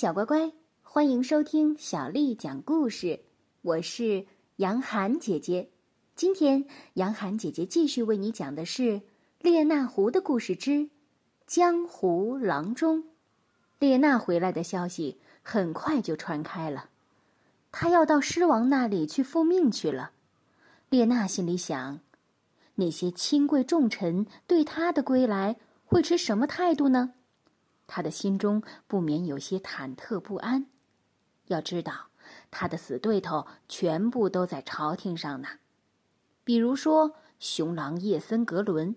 小乖乖，欢迎收听小丽讲故事。我是杨涵姐姐。今天，杨涵姐姐继续为你讲的是《列那狐的故事之江湖郎中》。列那回来的消息很快就传开了，他要到狮王那里去复命去了。列那心里想：那些亲贵重臣对他的归来会持什么态度呢？他的心中不免有些忐忑不安。要知道，他的死对头全部都在朝廷上呢，比如说熊狼叶森格伦、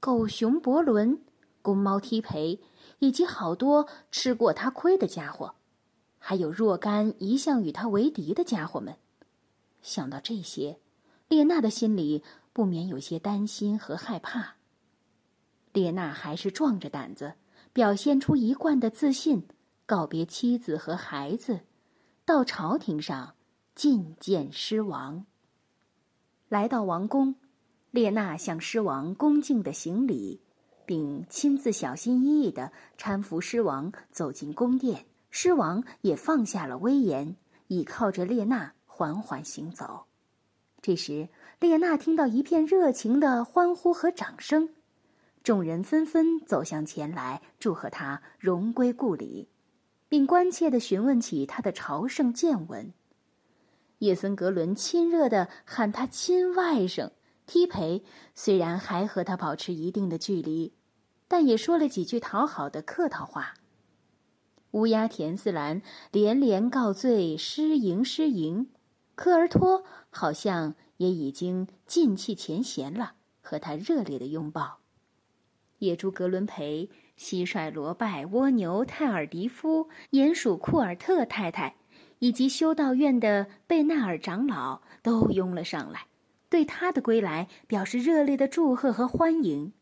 狗熊伯伦、公猫踢培，以及好多吃过他亏的家伙，还有若干一向与他为敌的家伙们。想到这些，列娜的心里不免有些担心和害怕。列娜还是壮着胆子。表现出一贯的自信，告别妻子和孩子，到朝廷上觐见狮王。来到王宫，列娜向狮王恭敬的行礼，并亲自小心翼翼的搀扶狮王走进宫殿。狮王也放下了威严，倚靠着列娜缓缓行走。这时，列娜听到一片热情的欢呼和掌声。众人纷纷走向前来，祝贺他荣归故里，并关切地询问起他的朝圣见闻。叶森格伦亲热地喊他“亲外甥”，梯培虽然还和他保持一定的距离，但也说了几句讨好的客套话。乌鸦田四兰连连告罪：“失迎，失迎。”科尔托好像也已经尽弃前嫌了，和他热烈的拥抱。野猪格伦培、蟋蟀罗拜、蜗牛泰尔迪夫、鼹鼠库尔特太太，以及修道院的贝纳尔长老都拥了上来，对他的归来表示热烈的祝贺和欢迎。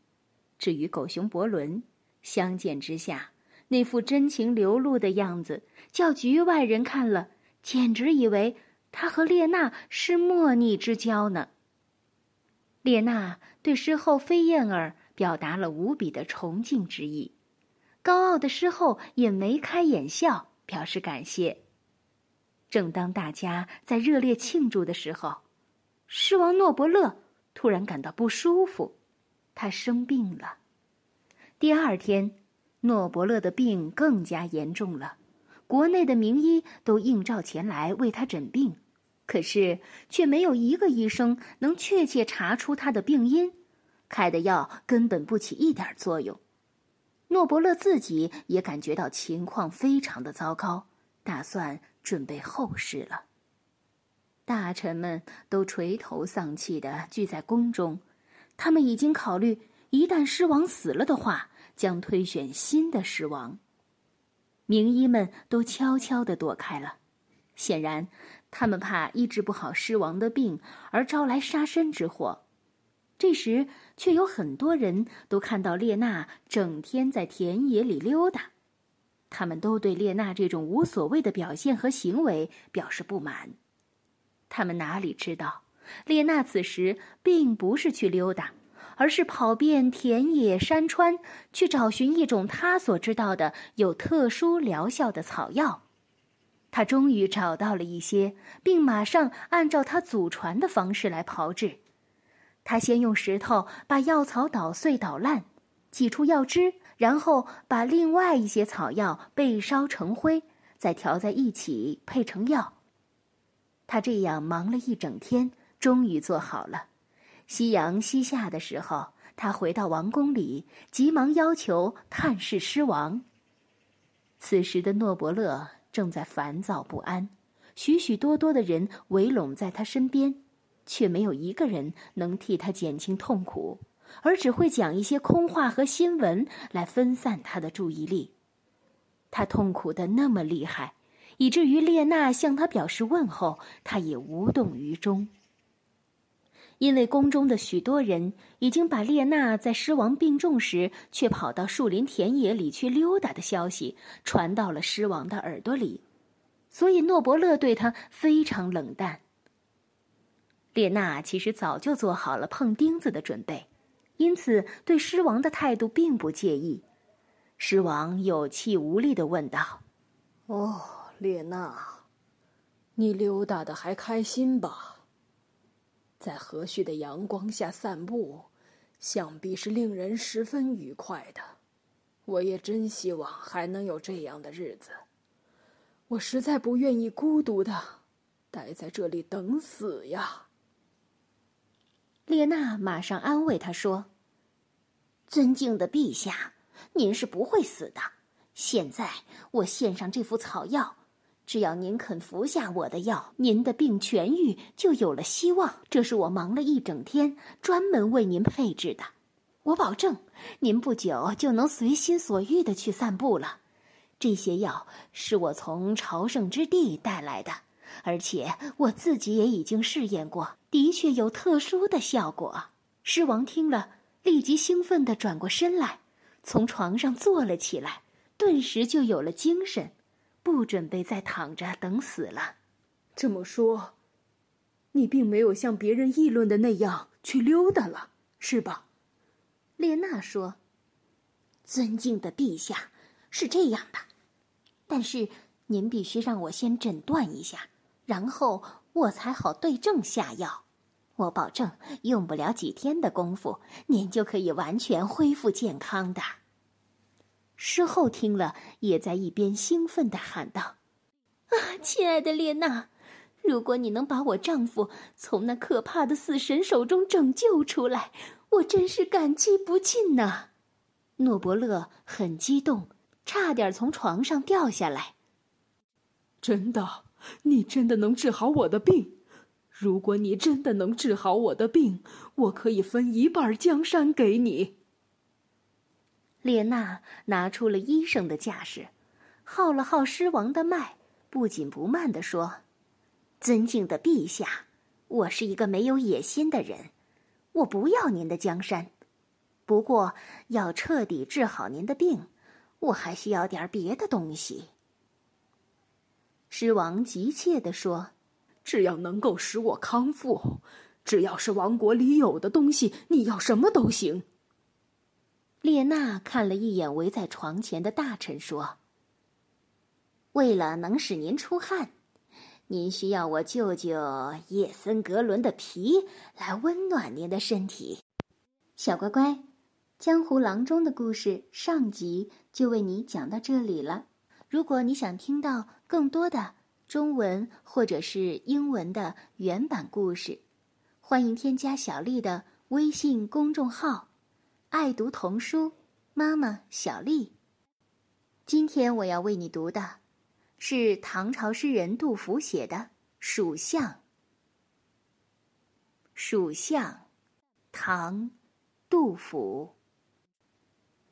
至于狗熊伯伦，相见之下那副真情流露的样子，叫局外人看了简直以为他和列娜是莫逆之交呢。列娜对诗后飞燕儿。表达了无比的崇敬之意，高傲的狮后也眉开眼笑，表示感谢。正当大家在热烈庆祝的时候，狮王诺伯勒突然感到不舒服，他生病了。第二天，诺伯勒的病更加严重了，国内的名医都应召前来为他诊病，可是却没有一个医生能确切查出他的病因。开的药根本不起一点作用，诺伯勒自己也感觉到情况非常的糟糕，打算准备后事了。大臣们都垂头丧气的聚在宫中，他们已经考虑，一旦狮王死了的话，将推选新的狮王。名医们都悄悄的躲开了，显然，他们怕医治不好狮王的病而招来杀身之祸。这时，却有很多人都看到列娜整天在田野里溜达，他们都对列娜这种无所谓的表现和行为表示不满。他们哪里知道，列娜此时并不是去溜达，而是跑遍田野山川，去找寻一种她所知道的有特殊疗效的草药。她终于找到了一些，并马上按照她祖传的方式来炮制。他先用石头把药草捣碎捣烂，挤出药汁，然后把另外一些草药焙烧成灰，再调在一起配成药。他这样忙了一整天，终于做好了。夕阳西下的时候，他回到王宫里，急忙要求探视狮王。此时的诺伯勒正在烦躁不安，许许多多的人围拢在他身边。却没有一个人能替他减轻痛苦，而只会讲一些空话和新闻来分散他的注意力。他痛苦的那么厉害，以至于列娜向他表示问候，他也无动于衷。因为宫中的许多人已经把列娜在狮王病重时却跑到树林田野里去溜达的消息传到了狮王的耳朵里，所以诺伯勒对他非常冷淡。列娜其实早就做好了碰钉子的准备，因此对狮王的态度并不介意。狮王有气无力的问道：“哦，列娜，你溜达的还开心吧？在和煦的阳光下散步，想必是令人十分愉快的。我也真希望还能有这样的日子。我实在不愿意孤独的待在这里等死呀。列娜马上安慰他说：“尊敬的陛下，您是不会死的。现在我献上这副草药，只要您肯服下我的药，您的病痊愈就有了希望。这是我忙了一整天专门为您配制的，我保证您不久就能随心所欲的去散步了。这些药是我从朝圣之地带来的。”而且我自己也已经试验过，的确有特殊的效果。狮王听了，立即兴奋地转过身来，从床上坐了起来，顿时就有了精神，不准备再躺着等死了。这么说，你并没有像别人议论的那样去溜达了，是吧？列娜说：“尊敬的陛下，是这样的，但是您必须让我先诊断一下。”然后我才好对症下药，我保证用不了几天的功夫，您就可以完全恢复健康的。事后听了，也在一边兴奋的喊道：“啊，亲爱的列娜，如果你能把我丈夫从那可怕的死神手中拯救出来，我真是感激不尽呐！”诺伯勒很激动，差点从床上掉下来。真的。你真的能治好我的病？如果你真的能治好我的病，我可以分一半江山给你。列娜拿出了医生的架势，号了号狮王的脉，不紧不慢地说：“尊敬的陛下，我是一个没有野心的人，我不要您的江山。不过要彻底治好您的病，我还需要点别的东西。”狮王急切地说：“只要能够使我康复，只要是王国里有的东西，你要什么都行。”列娜看了一眼围在床前的大臣，说：“为了能使您出汗，您需要我舅舅叶森格伦的皮来温暖您的身体。”小乖乖，《江湖郎中的故事》上集就为你讲到这里了。如果你想听到更多的中文或者是英文的原版故事，欢迎添加小丽的微信公众号“爱读童书妈妈小丽”。今天我要为你读的，是唐朝诗人杜甫写的《蜀相》。《蜀相》，唐，杜甫。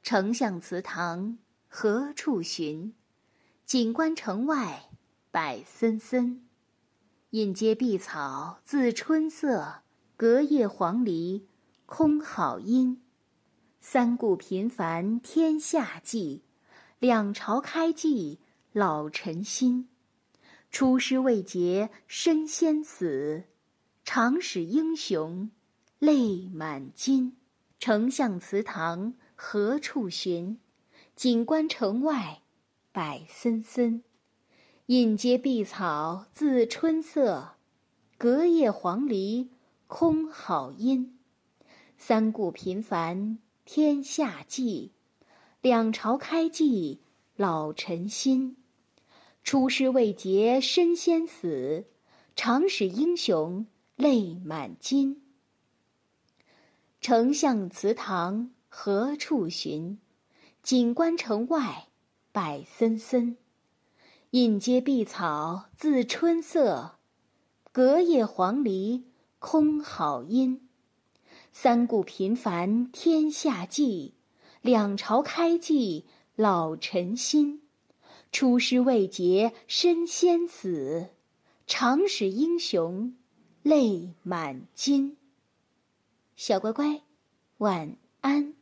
丞相祠堂何处寻？锦官城外柏森森，引阶碧草自春色，隔叶黄鹂空好音。三顾频烦天下计，两朝开济老臣心。出师未捷身先死，长使英雄泪满襟。丞相祠堂何处寻？锦官城外。柏森森，引阶碧草自春色，隔叶黄鹂空好音。三顾频烦天下计，两朝开济老臣心。出师未捷身先死，长使英雄泪满襟。丞相祠堂何处寻？锦官城外。柏森森，引阶碧草自春色，隔叶黄鹂空好音。三顾频烦天下计，两朝开济老臣心。出师未捷身先死，长使英雄泪满襟。小乖乖，晚安。